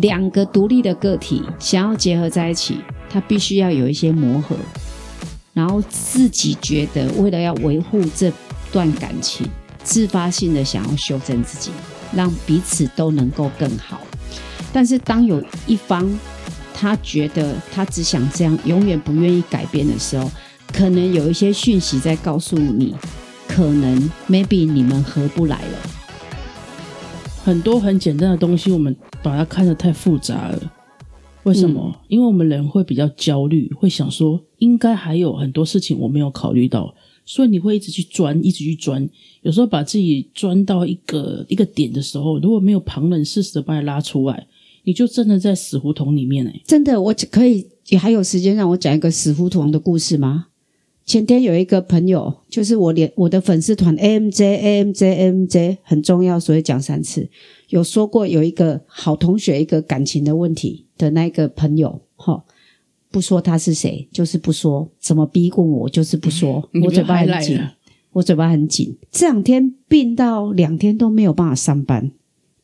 两个独立的个体想要结合在一起，它必须要有一些磨合，然后自己觉得为了要维护这段感情，自发性的想要修正自己，让彼此都能够更好。但是当有一方他觉得他只想这样，永远不愿意改变的时候，可能有一些讯息在告诉你，可能 maybe 你们合不来了。很多很简单的东西，我们把它看得太复杂了。为什么？因为我们人会比较焦虑，会想说应该还有很多事情我没有考虑到，所以你会一直去钻，一直去钻。有时候把自己钻到一个一个点的时候，如果没有旁人适时的把你拉出来，你就真的在死胡同里面哎。真的，我可以你还有时间让我讲一个死胡同的故事吗？前天有一个朋友，就是我连我的粉丝团 A M J A M J A M J 很重要，所以讲三次。有说过有一个好同学一个感情的问题的那个朋友，哈，不说他是谁，就是不说，怎么逼问我就是不说，我嘴巴很紧，我嘴巴很紧。这两天病到两天都没有办法上班，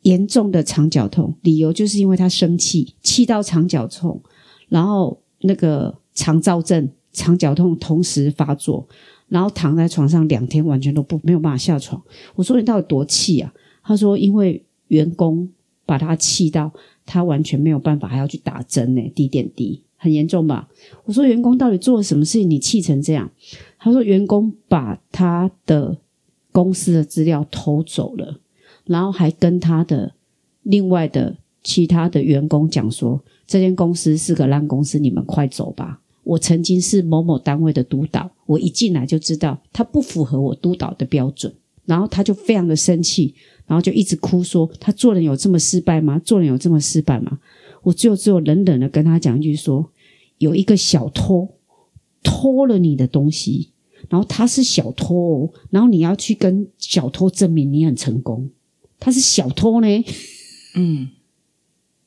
严重的肠绞痛，理由就是因为他生气，气到肠绞痛，然后那个肠燥症。肠绞痛同时发作，然后躺在床上两天，完全都不没有办法下床。我说你到底多气啊？他说因为员工把他气到，他完全没有办法，还要去打针呢，滴点滴，很严重吧？我说员工到底做了什么事情，你气成这样？他说员工把他的公司的资料偷走了，然后还跟他的另外的其他的员工讲说，这间公司是个烂公司，你们快走吧。我曾经是某某单位的督导，我一进来就知道他不符合我督导的标准，然后他就非常的生气，然后就一直哭说他做人有这么失败吗？做人有这么失败吗？我就只有冷冷的跟他讲一句说，有一个小偷偷了你的东西，然后他是小偷，然后你要去跟小偷证明你很成功，他是小偷呢，嗯，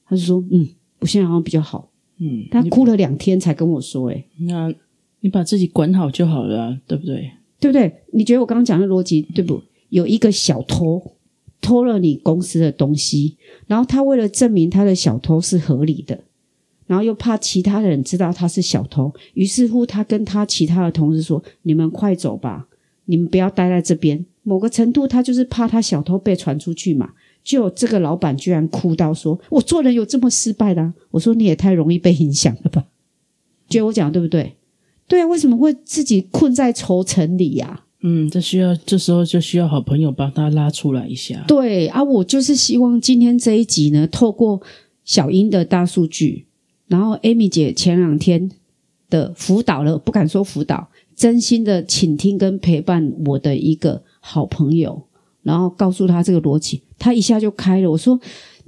他就说嗯，我现在好像比较好。嗯，他哭了两天才跟我说：“哎，那你把自己管好就好了，对不对？对不对？你觉得我刚刚讲的逻辑对不？有一个小偷偷了你公司的东西，然后他为了证明他的小偷是合理的，然后又怕其他人知道他是小偷，于是乎他跟他其他的同事说：‘你们快走吧，你们不要待在这边。’某个程度，他就是怕他小偷被传出去嘛。”就这个老板居然哭到说：“我做人有这么失败的？”我说：“你也太容易被影响了吧？”觉得我讲对不对？对啊，为什么会自己困在愁城里呀？嗯，这需要这时候就需要好朋友帮他拉出来一下。对啊，我就是希望今天这一集呢，透过小英的大数据，然后 Amy 姐前两天的辅导了，不敢说辅导，真心的倾听跟陪伴我的一个好朋友。然后告诉他这个逻辑，他一下就开了。我说：“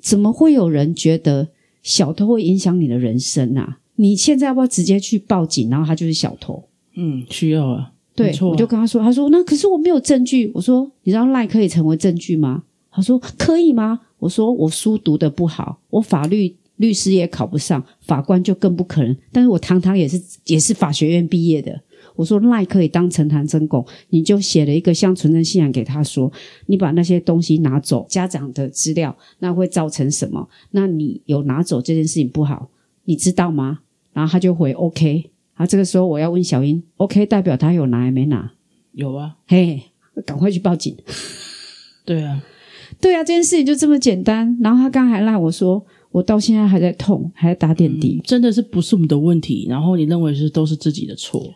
怎么会有人觉得小偷会影响你的人生啊？你现在要不要直接去报警？然后他就是小偷。”嗯，需要啊。对，我就跟他说：“他说那可是我没有证据。”我说：“你知道赖可以成为证据吗？”他说：“可以吗？”我说：“我书读的不好，我法律律师也考不上，法官就更不可能。但是我堂堂也是也是法学院毕业的。”我说赖可以当陈坛真供，你就写了一个像纯真信仰给他说，你把那些东西拿走，家长的资料，那会造成什么？那你有拿走这件事情不好，你知道吗？然后他就回 OK。啊，这个时候我要问小英，OK 代表他有拿还没拿？有啊，嘿，赶快去报警。对啊，对啊，这件事情就这么简单。然后他刚还赖我说，我到现在还在痛，还在打点滴，真的是不是我们的问题？然后你认为是都是自己的错？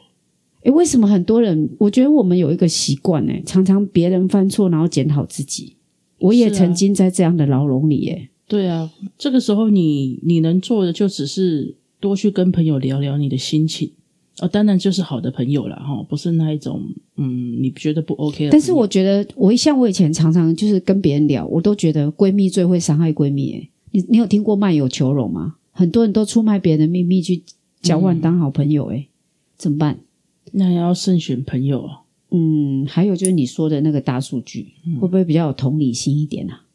诶，为什么很多人？我觉得我们有一个习惯，诶，常常别人犯错，然后检讨自己。我也曾经在这样的牢笼里，诶。对啊，这个时候你你能做的就只是多去跟朋友聊聊你的心情，哦，当然就是好的朋友了哈，不是那一种嗯，你觉得不 OK 的。但是我觉得，我像我以前常常就是跟别人聊，我都觉得闺蜜最会伤害闺蜜。诶，你你有听过卖友求荣吗？很多人都出卖别人的秘密去交换当好朋友，诶，怎么办？那要慎选朋友啊。嗯，还有就是你说的那个大数据，会不会比较有同理心一点啊？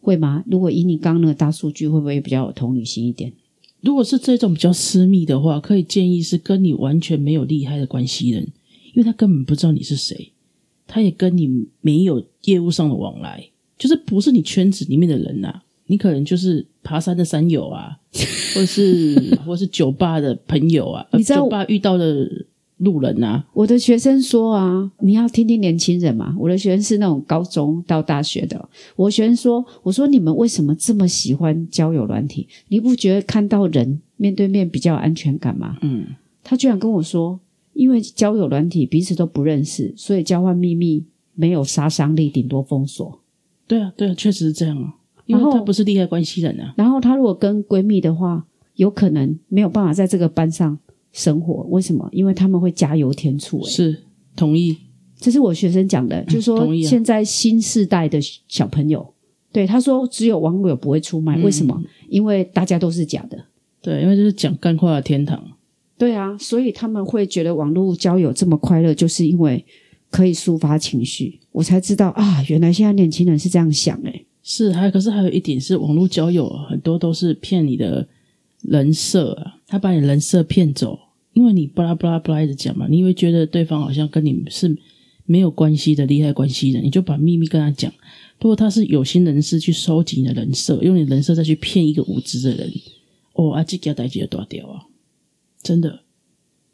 会吗？如果以你刚那个大数据，会不会比较有同理心一点？如果是这种比较私密的话，可以建议是跟你完全没有利害的关系人，因为他根本不知道你是谁，他也跟你没有业务上的往来，就是不是你圈子里面的人呐。你可能就是爬山的山友啊，或是 或是酒吧的朋友啊，你知道酒吧遇到的路人啊，我的学生说啊，你要听听年轻人嘛。我的学生是那种高中到大学的。我学生说，我说你们为什么这么喜欢交友软体？你不觉得看到人面对面比较有安全感吗？嗯，他居然跟我说，因为交友软体彼此都不认识，所以交换秘密没有杀伤力，顶多封锁。对啊，对啊，确实是这样啊，因为他不是利害关系人啊，然后他如果跟闺蜜的话，有可能没有办法在这个班上生活。为什么？因为他们会加油添醋、欸。是同意，这是我学生讲的，就是说现在新世代的小朋友，对他说只有网友不会出卖，嗯为什么？因为大家都是假的。对，因为这是讲干话的天堂，对啊，所以他们会觉得网络交友这么快乐，就是因为可以抒发情绪。我才知道啊，原来现在年轻人是这样想诶、是还可是还有一点是网络交友啊很多都是骗你的人设啊，他把你人设骗走，因为你巴拉巴拉巴拉一直讲嘛，你会觉得对方好像跟你是没有关系的利害关系人，你就把秘密跟他讲。如果他是有心人士去收集你的人设，用你的人设再去骗一个无知的人，哦，啊，这个代志就大掉啊！真的，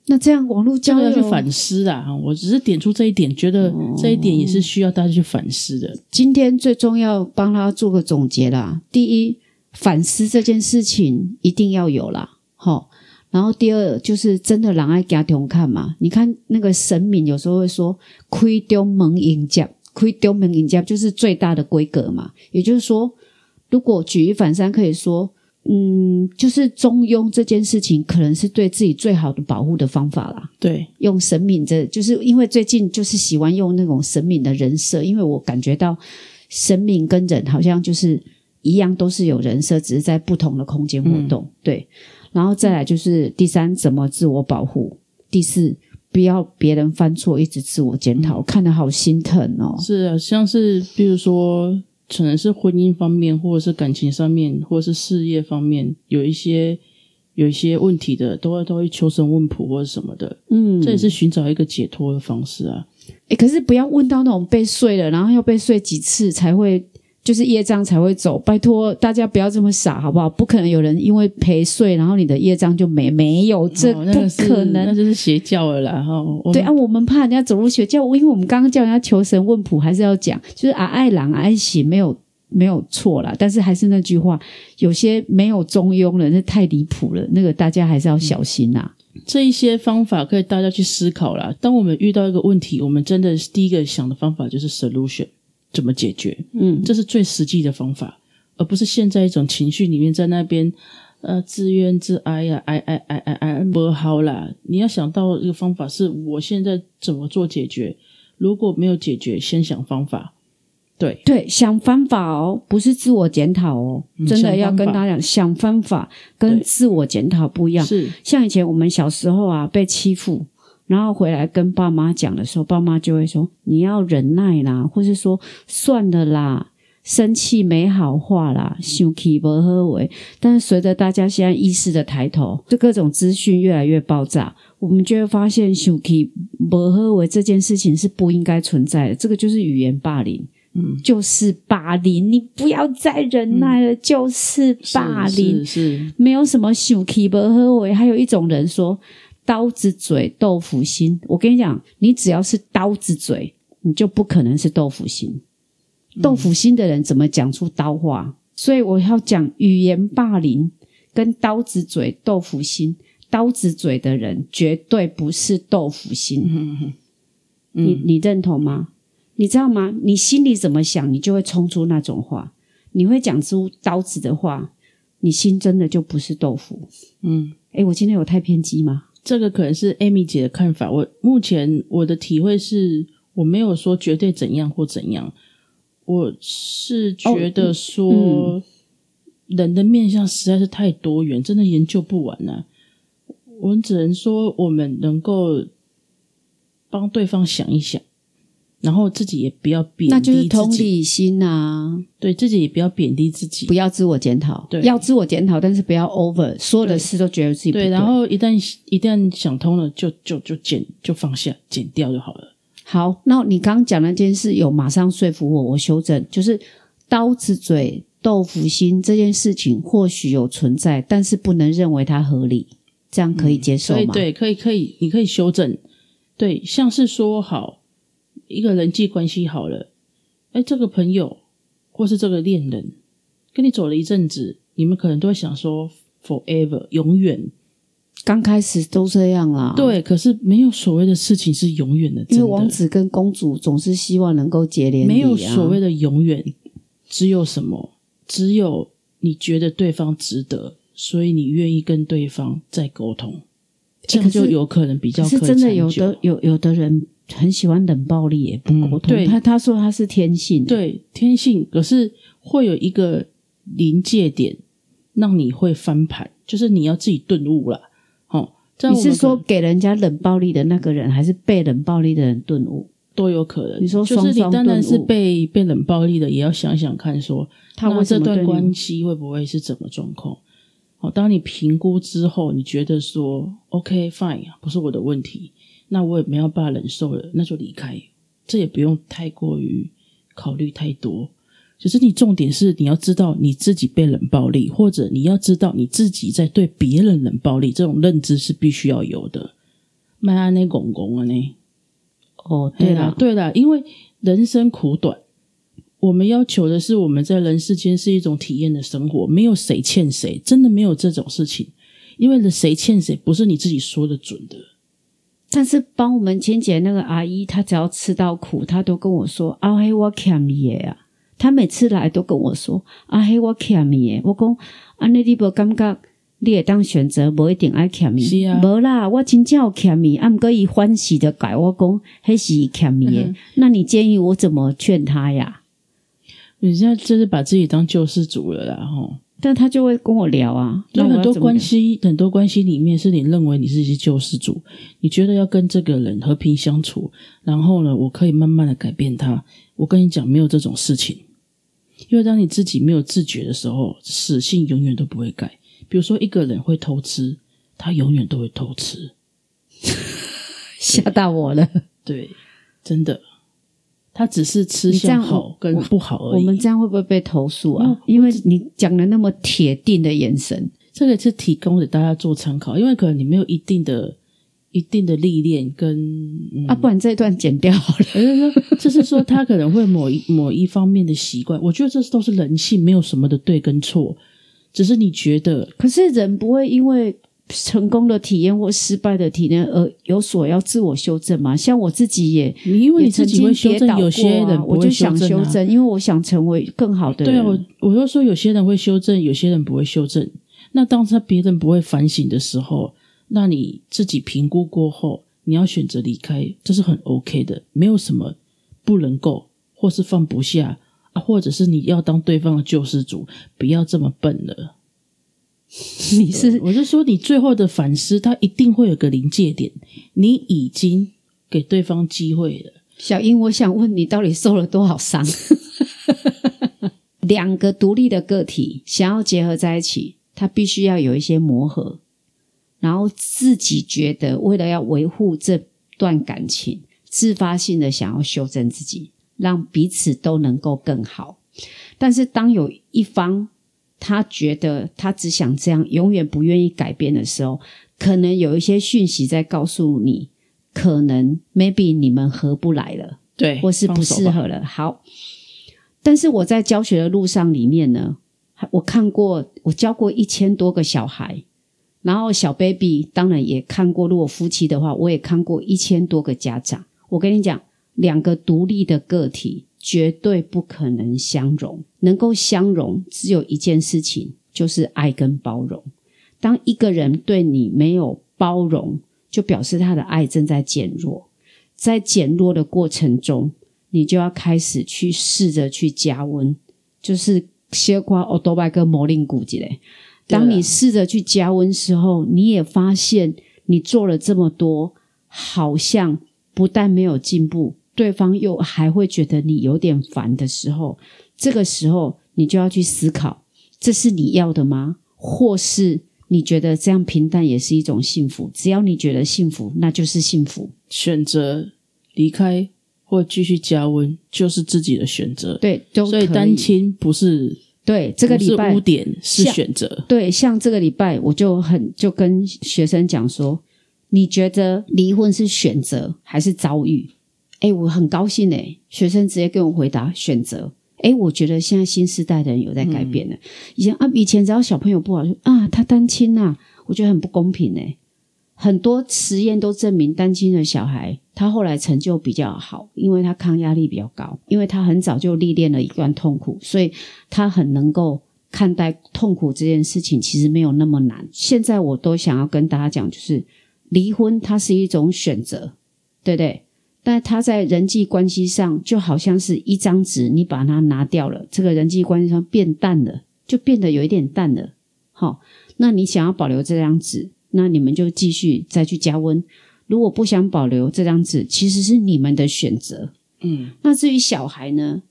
那这样网络交友要去反思啊！我只是点出这一点，觉得这一点也是需要大家去反思的。今天最重要帮他做个总结啦。第一，反思这件事情一定要有啦，好。然后第二就是真的让爱家庭看嘛，你看那个神明有时候会说“亏丢门迎接”，亏丢门迎接就是最大的规格嘛。也就是说，如果举一反三，可以说，嗯，就是中庸这件事情，可能是对自己最好的保护的方法啦。对，用神明这，就是因为最近就是喜欢用那种神明的人设，因为我感觉到神明跟人好像就是一样，都是有人设，只是在不同的空间活动。对，然后再来就是第三，怎么自我保护；第四，不要别人犯错一直自我检讨，看得好心疼哦。是啊，像是比如说，可能是婚姻方面，或者是感情上面，或者是事业方面有一些有一些问题的，都会都会求神问卜或者什么的，嗯，这也是寻找一个解脱的方式啊。诶，可是不要问到那种被睡了，然后要被睡几次才会，就是业障才会走。拜托大家不要这么傻，好不好？不可能有人因为陪睡，然后你的业障就没没有，这不可能。那就是邪教了啦。哈，对啊，我们怕人家走入邪教，因为我们刚刚叫人家求神问卜，还是要讲，就是啊爱狼爱喜没有没有错啦，但是还是那句话，有些没有中庸了，那太离谱了，那个大家还是要小心呐、这一些方法可以大家去思考啦。当我们遇到一个问题，我们真的第一个想的方法就是 solution，怎么解决？嗯，这是最实际的方法，而不是陷在一种情绪里面在那边呃自怨自哀呀、哀哀哀哀哀不好啦。你要想到一个方法，是我现在怎么做解决？如果没有解决，先想方法。对，对，想方法哦，不是自我检讨哦，嗯真的要跟大家讲，想方法跟自我检讨不一样。是像以前我们小时候啊，被欺负，然后回来跟爸妈讲的时候，爸妈就会说你要忍耐啦，或是说算了啦，生气没好话啦，生气不喝为。但是随着大家现在意识的抬头，就各种资讯越来越爆炸，我们就会发现生气不喝为这件事情是不应该存在的，这个就是语言霸凌。嗯，就是霸凌，你不要再忍耐了，就是霸凌。是是没有什么秀气不喝为，还有一种人说刀子嘴豆腐心。我跟你讲，你只要是刀子嘴，你就不可能是豆腐心。豆腐心的人怎么讲出刀话？所以我要讲语言霸凌跟刀子嘴豆腐心。刀子嘴的人绝对不是豆腐心，嗯你你认同吗？你知道吗？你心里怎么想，你就会冲出那种话。你会讲出刀子的话，你心真的就不是豆腐。嗯。诶，我今天有太偏激吗？这个可能是 Amy 姐的看法。我目前我的体会是，我没有说绝对怎样或怎样，我是觉得说，人的面相实在是太多元，真的研究不完啊。我们只能说，我们能够帮对方想一想，然后自己也不要贬低那就是同，理心啊，对自己也不要贬低自己不。要自我检讨，对要自我检讨，但是不要 over，所有的事都觉得自己不对，然后一旦一旦想通了，就就就剪就放下，剪掉就好了。好，那你刚刚讲那件事有马上说服我，我修正，就是刀子嘴豆腐心这件事情或许有存在，但是不能认为它合理，这样可以接受吗？对，可以可以，你可以修正。对，像是说好一个人际关系好了，哎，这个朋友或是这个恋人跟你走了一阵子，你们可能都会想说 forever 永远。刚开始都这样啦，对，可是没有所谓的事情是永远的，因为王子跟公主总是希望能够结连没有所谓的永远，只有什么？只有你觉得对方值得，所以你愿意跟对方再沟通，这样就有可能比较可是以真的有的有有的人很喜欢冷暴力，也不嗯沟通。对他他说他是天性，，对天性，可是会有一个临界点，让你会翻盘，就是你要自己顿悟了。哦，你是说给人家冷暴力的那个人，还是被冷暴力的人顿悟？都有可能？你说就是你当然是被被冷暴力的，也要想想看说那他们这段关系会不会是怎么状况？好，当你评估之后，你觉得说 OK fine 不是我的问题，那我也没有办法忍受了，那就离开。这也不用太过于考虑太多，只是你重点是你要知道你自己被冷暴力，或者你要知道你自己在对别人冷暴力，这种认知是必须要有的。麦安内公公啊呢？哦，对啦，，对啦，因为人生苦短，我们要求的是我们在人世间是一种体验的生活，没有谁欠谁，真的没有这种事情。因为谁欠谁不是你自己说的准的，但是帮我们清洁那个阿姨，她只要吃到苦，她都跟我说：“阿黑我欠你的啊！”她每次来都跟我说：“阿黑我欠你的。”我讲：“安尼你无感觉你会当选择无一定爱欠你？是啊无啦，我真正有欠你，啊，毋过伊欢喜的改我讲，迄是伊欠你的。嗯那你建议我怎么劝他呀？你现在就是把自己当救世主了啦，吼。但他就会跟我聊啊，就很多关系，很多关系里面是你认为你是一些救世主，你觉得要跟这个人和平相处，然后呢，我可以慢慢的改变他。我跟你讲，没有这种事情，因为当你自己没有自觉的时候，死性永远都不会改。比如说，一个人会偷吃，他永远都会偷吃，吓到我了。对，真的，他只是吃相好跟不好而已。我们这样会不会被投诉啊嗯？因为你讲的那么铁定的眼神，这个是提供给大家做参考，因为可能你没有一定的、一定的历练跟嗯啊，不然这一段剪掉好了。就是说，就是说他可能会某一 某一方面的习惯，我觉得这都是人性，没有什么的对跟错，只是你觉得可是人不会因为成功的体验或失败的体验而有所要自我修正嘛？像我自己也。你因为你自己会修正，有些人不会我就想。修正，因为我想成为更好的人。对啊，我我就说有些人会修正，有些人不会修正。那当他别人不会反省的时候，那你自己评估过后，你要选择离开，这是很 OK 的，没有什么不能够或是放不下啊，或者是你要当对方的救世主，不要这么笨了。你是我是说，你最后的反思，它一定会有个临界点，你已经给对方机会了。小英，我想问你，到底受了多少伤？两个独立的个体想要结合在一起，它必须要有一些磨合，然后自己觉得为了要维护这段感情，自发性的想要修正自己，让彼此都能够更好。但是当有一方他觉得他只想这样，永远不愿意改变的时候，可能有一些讯息在告诉你，可能 maybe 你们合不来了。对，或是不。适合了。好，但是我在教学的路上里面呢，我看过，我教过一千多个小孩，然后小 baby 当然也看过。如果夫妻的话，我也看过一千多个家长。我跟你讲，两个独立的个体绝对不可能相容，能够相容只有一件事情，就是爱跟包容。当一个人对你没有包容，就表示他的爱正在减弱。在减弱的过程中，你就要开始去试着去加温，就是先夸欧多拜跟魔令骨之类。当你试着去加温时候，你也发现你做了这么多，好像不但没有进步，对方又还会觉得你有点烦的时候，这个时候你就要去思考，这是你要的吗？或是你觉得这样平淡也是一种幸福？只要你觉得幸福，那就是幸福。选择离开或继续加温，就是自己的选择。对，都所以可单亲不是对，这个礼拜污点，是像选择。对，像这个礼拜我就很就跟学生讲说，你觉得离婚是选择还是遭遇？哎，我很高兴哎，学生直接跟我回答选择。哎，我觉得现在新时代的人有在改变了。以前啊，以前只要小朋友不好，就啊他单亲呐、我觉得很不公平哎。很多实验都证明，单亲的小孩他后来成就比较好，因为他抗压力比较高，因为他很早就历练了一段痛苦，所以他很能够看待痛苦这件事情，其实没有那么难。现在我都想要跟大家讲，就是离婚它是一种选择，对不对？但他在人际关系上就好像是一张纸，你把它拿掉了，这个人际关系上变淡了，就变得有一点淡了。好，那你想要保留这张纸，那你们就继续再去加温。如果不想保留这张纸，其实是你们的选择。嗯，那至于小孩呢，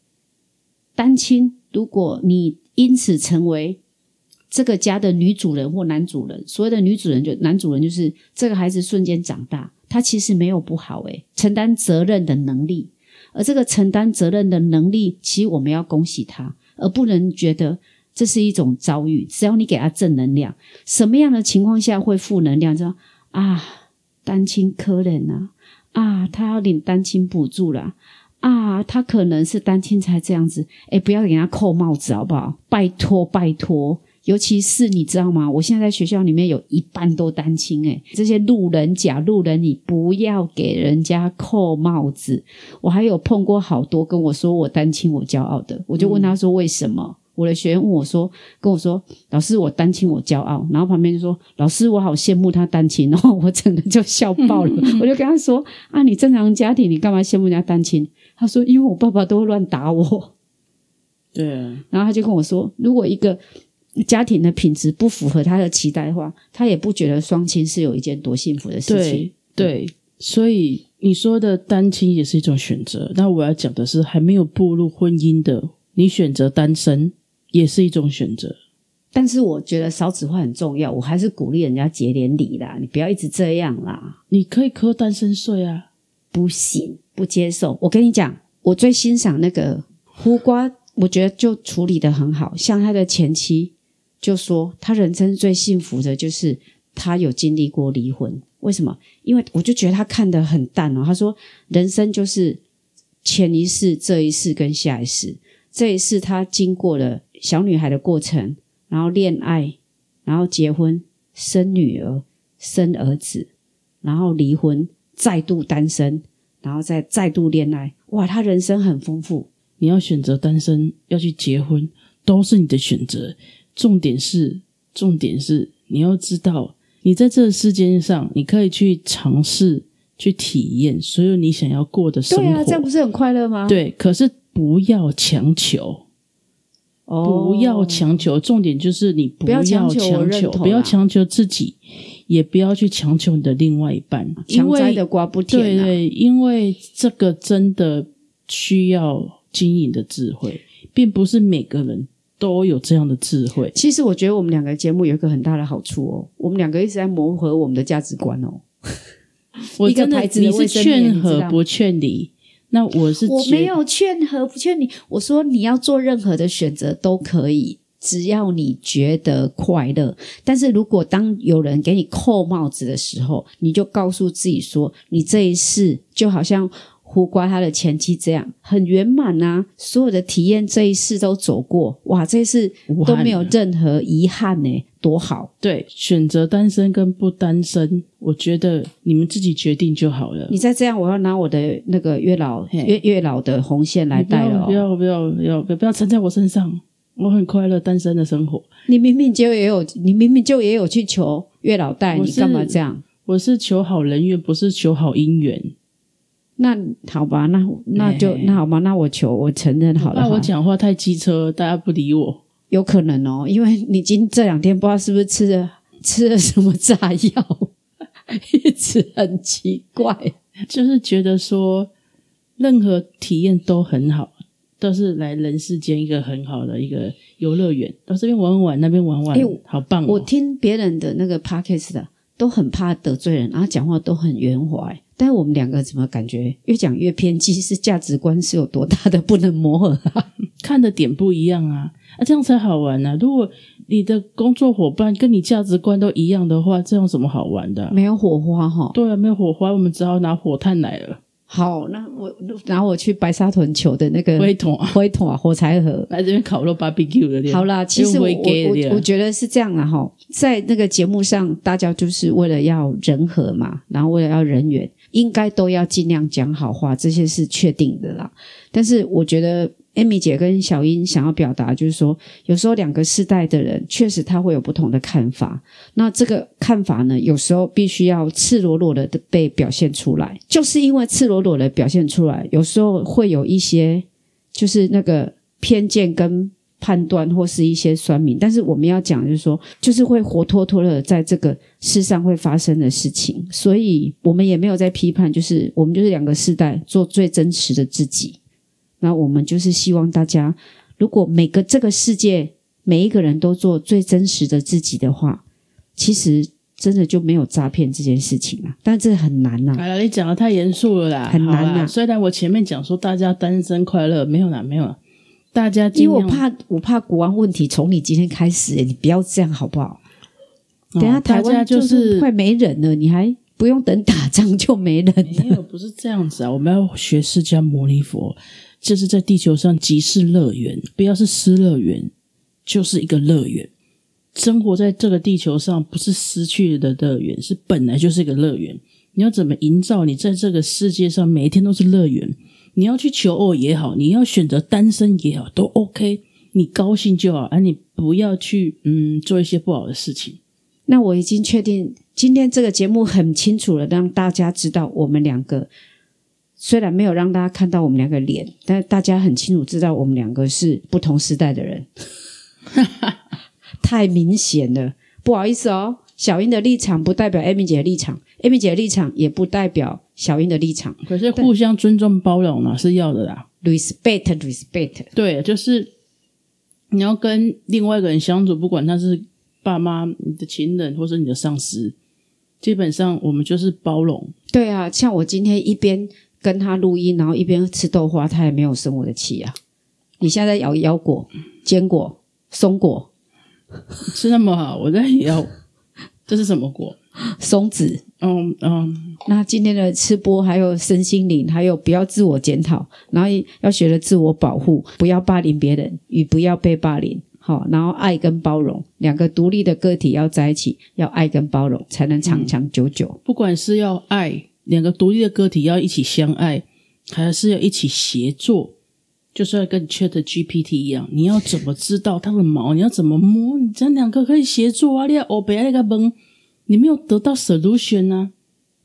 单亲，如果你因此成为这个家的女主人或男主人，所谓的女主人就男主人就是这个孩子瞬间长大，他其实没有不好诶，承担责任的能力，而这个承担责任的能力，其实我们要恭喜他，而不能觉得这是一种遭遇。只要你给他正能量，什么样的情况下会负能量？知道啊，单亲可怜啊，啊，他要领单亲补助啦。啊，他可能是单亲才这样子，哎，不要给他扣帽子好不好？拜托拜托，尤其是你知道吗？我现在在学校里面有一半都单亲，哎，这些路人甲、路人，你不要给人家扣帽子。我还有碰过好多跟我说我单亲我骄傲的，我就问他说为什么？我的学员问我说，跟我说老师我单亲我骄傲，然后旁边就说老师我好羡慕他单亲，然 后我整个就笑爆了。我就跟他说啊，你正常家庭你干嘛羡慕人家单亲？他说因为我爸爸都会乱打我。对啊，然后他就跟我说，如果一个家庭的品质不符合他的期待的话，他也不觉得双亲是有一件多幸福的事情对。对，所以你说的单亲也是一种选择。那我要讲的是，还没有步入婚姻的，你选择单身也是一种选择。但是我觉得少子化很重要，我还是鼓励人家结点礼啦，你不要一直这样啦。你可以扣单身税啊，不行，不接受。我跟你讲，我最欣赏那个胡瓜，我觉得就处理的很好。像他的前妻就说，他人生最幸福的就是他有经历过离婚。为什么？因为我就觉得他看得很淡哦。他说，人生就是前一世、这一世跟下一世。这一世他经过了小女孩的过程，然后恋爱，然后结婚，生女儿，生儿子，然后离婚，再度单身，然后再再度恋爱。哇，他人生很丰富。你要选择单身，要去结婚，都是你的选择。重点是，重点是你要知道，你在这个世界上，你可以去尝试、去体验所有你想要过的生活。对啊，这样不是很快乐吗？，对，可是不要强求，哦，不要强求。重点就是你不不要强强求不要强求自己，也不要去强求你的另外一半，因为强摘的瓜不甜啊。对对，因为这个真的需要经营的智慧，并不是每个人都有这样的智慧。其实我觉得我们两个节目有一个很大的好处哦，我们两个一直在磨合我们的价值观哦。我真的你是劝和不劝离，那我是觉我没有劝和不劝你，我说你要做任何的选择都可以，只要你觉得快乐。但是如果当有人给你扣帽子的时候，你就告诉自己说，你这一世就好像胡瓜他的前妻这样，很圆满啊，所有的体验这一世都走过，哇，这一世都没有任何遗憾呢，多好！对选择单身跟不单身，我觉得你们自己决定就好了。你再这样，我要拿我的那个月老月月老的红线来你不戴了、哦。要不要不要不要不要缠在我身上，我很快乐单身的生活。你明明就也有，你明明就也有去求月老带，我你干嘛这样？我是求好人缘，不是求好姻缘。那好吧，那那就哎那好吧，那我求我承认好了那我哈讲话太机车，大家不理我。有可能哦，因为你今这两天不知道是不是吃了吃了什么炸药，一直很奇怪。就是觉得说，任何体验都很好，都是来人世间一个很好的一个游乐园，到这边玩玩，那边玩玩，哎我好棒、哦！我听别人的那个 podcast 的，都很怕得罪人，然后讲话都很圆滑。哎但我们两个怎么感觉越讲越偏激？是价值观是有多大的不能磨合啊？看的点不一样啊，啊，这样才好玩呢、如果你的工作伙伴跟你价值观都一样的话，这样有什么好玩的啊、没有火花哈。对啊，没有火花，我们只好拿火炭来了，好，那我拿我去白沙屯求的那个灰桶啊，灰桶啊，火柴盒。来这边烤肉 barbecue 的。好啦，其实我我我我觉得是这样啦哈，在那个节目上，大家就是为了要人和嘛，然后为了要人缘，应该都要尽量讲好话，这些是确定的啦。但是我觉得。艾米姐跟小英想要表达，就是说，有时候两个世代的人确实他会有不同的看法。那这个看法呢，有时候必须要赤裸裸的被表现出来。就是因为赤裸裸的表现出来，有时候会有一些就是那个偏见跟判断，或是一些酸民。但是我们要讲，就是说，就是会活脱脱的在这个世上会发生的事情。所以我们也没有在批判，就是我们就是两个世代做最真实的自己。那我们就是希望大家，如果每个这个世界每一个人都做最真实的自己的话，其实真的就没有诈骗这件事情了。但这很难呐、好了，你讲的太严肃了啦，很难啊虽然我前面讲说大家单身快乐，没有啦，没有啦，大家因为我怕我怕国安问题从你今天开始，你不要这样好不好？哦等下台湾就是快没人了，你还不用等打仗就没人了。没有，不是这样子啊！我们要学释迦牟尼佛，就是在地球上即是乐园，不要是失乐园，就是一个乐园。生活在这个地球上，不是失去的乐园，是本来就是一个乐园。你要怎么营造你在这个世界上每一天都是乐园？你要去求偶也好，你要选择单身也好，都 OK，你高兴就好，而、你不要去嗯做一些不好的事情。那我已经确定，今天这个节目很清楚了，让大家知道我们两个虽然没有让大家看到我们两个脸，但大家很清楚知道我们两个是不同时代的人，太明显了。不好意思哦，小英的立场不代表艾米姐的立场，艾米姐的立场也不代表小英的立场。可是互相尊重包容嘛是要的啦。respect respect，对，就是你要跟另外一个人相处，不管他是爸妈、你的情人或是你的上司，基本上我们就是包容。对啊，像我今天一边跟他录音，然后一边吃豆花，他也没有生我的气啊。你现在在咬腰果、坚果、松果、吃那么好，我在也要，这是什么果？松子，嗯嗯，那今天的吃播还有身心灵，还有不要自我检讨，然后要学着自我保护，不要霸凌别人，与不要被霸凌。好，然后爱跟包容两个独立的个体要在一起，要爱跟包容才能长长久久。不管是要爱两个独立的个体要一起相爱，还是要一起协作，就是要跟 Chat GPT 一样，你要怎么知道它的毛？你要怎么摸？你这两个可以协助啊！你要欧北那个崩，你没有得到 solution 啊。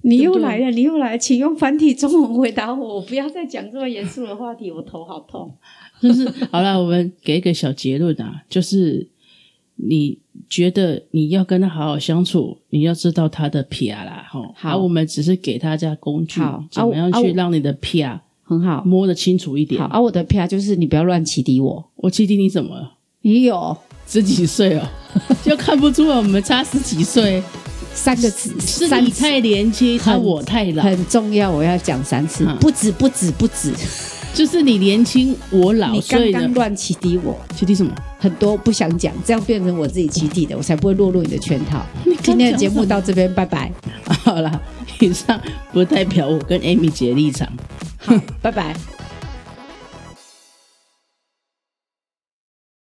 你又来了，你又来，请用繁体中文回答我，我不要再讲这么严肃的话题，我头好痛。就是好了，我们给一个小结论啊，就是你觉得你要跟他好好相处，你要知道他的 P R 啦，哈。好而我们只是给大家工具，怎么样去让你的 P R 很好，摸得清楚一点好。。啊，我的 PR 就是你不要乱启迪我。我启迪你怎么了？你有十几岁哦，就看不出来我们差十几岁，三个字，是你太年轻，很他我太老，很重要，我要讲三次，嗯不止不止不止，就是你年轻我老，你刚刚乱启迪我。启迪什么？很多不想讲，这样变成我自己起底的，我才不会落入你的圈套。今天的节目到这边，拜拜。好了，以上不代表我跟 Amy 姐的立场。好，拜拜。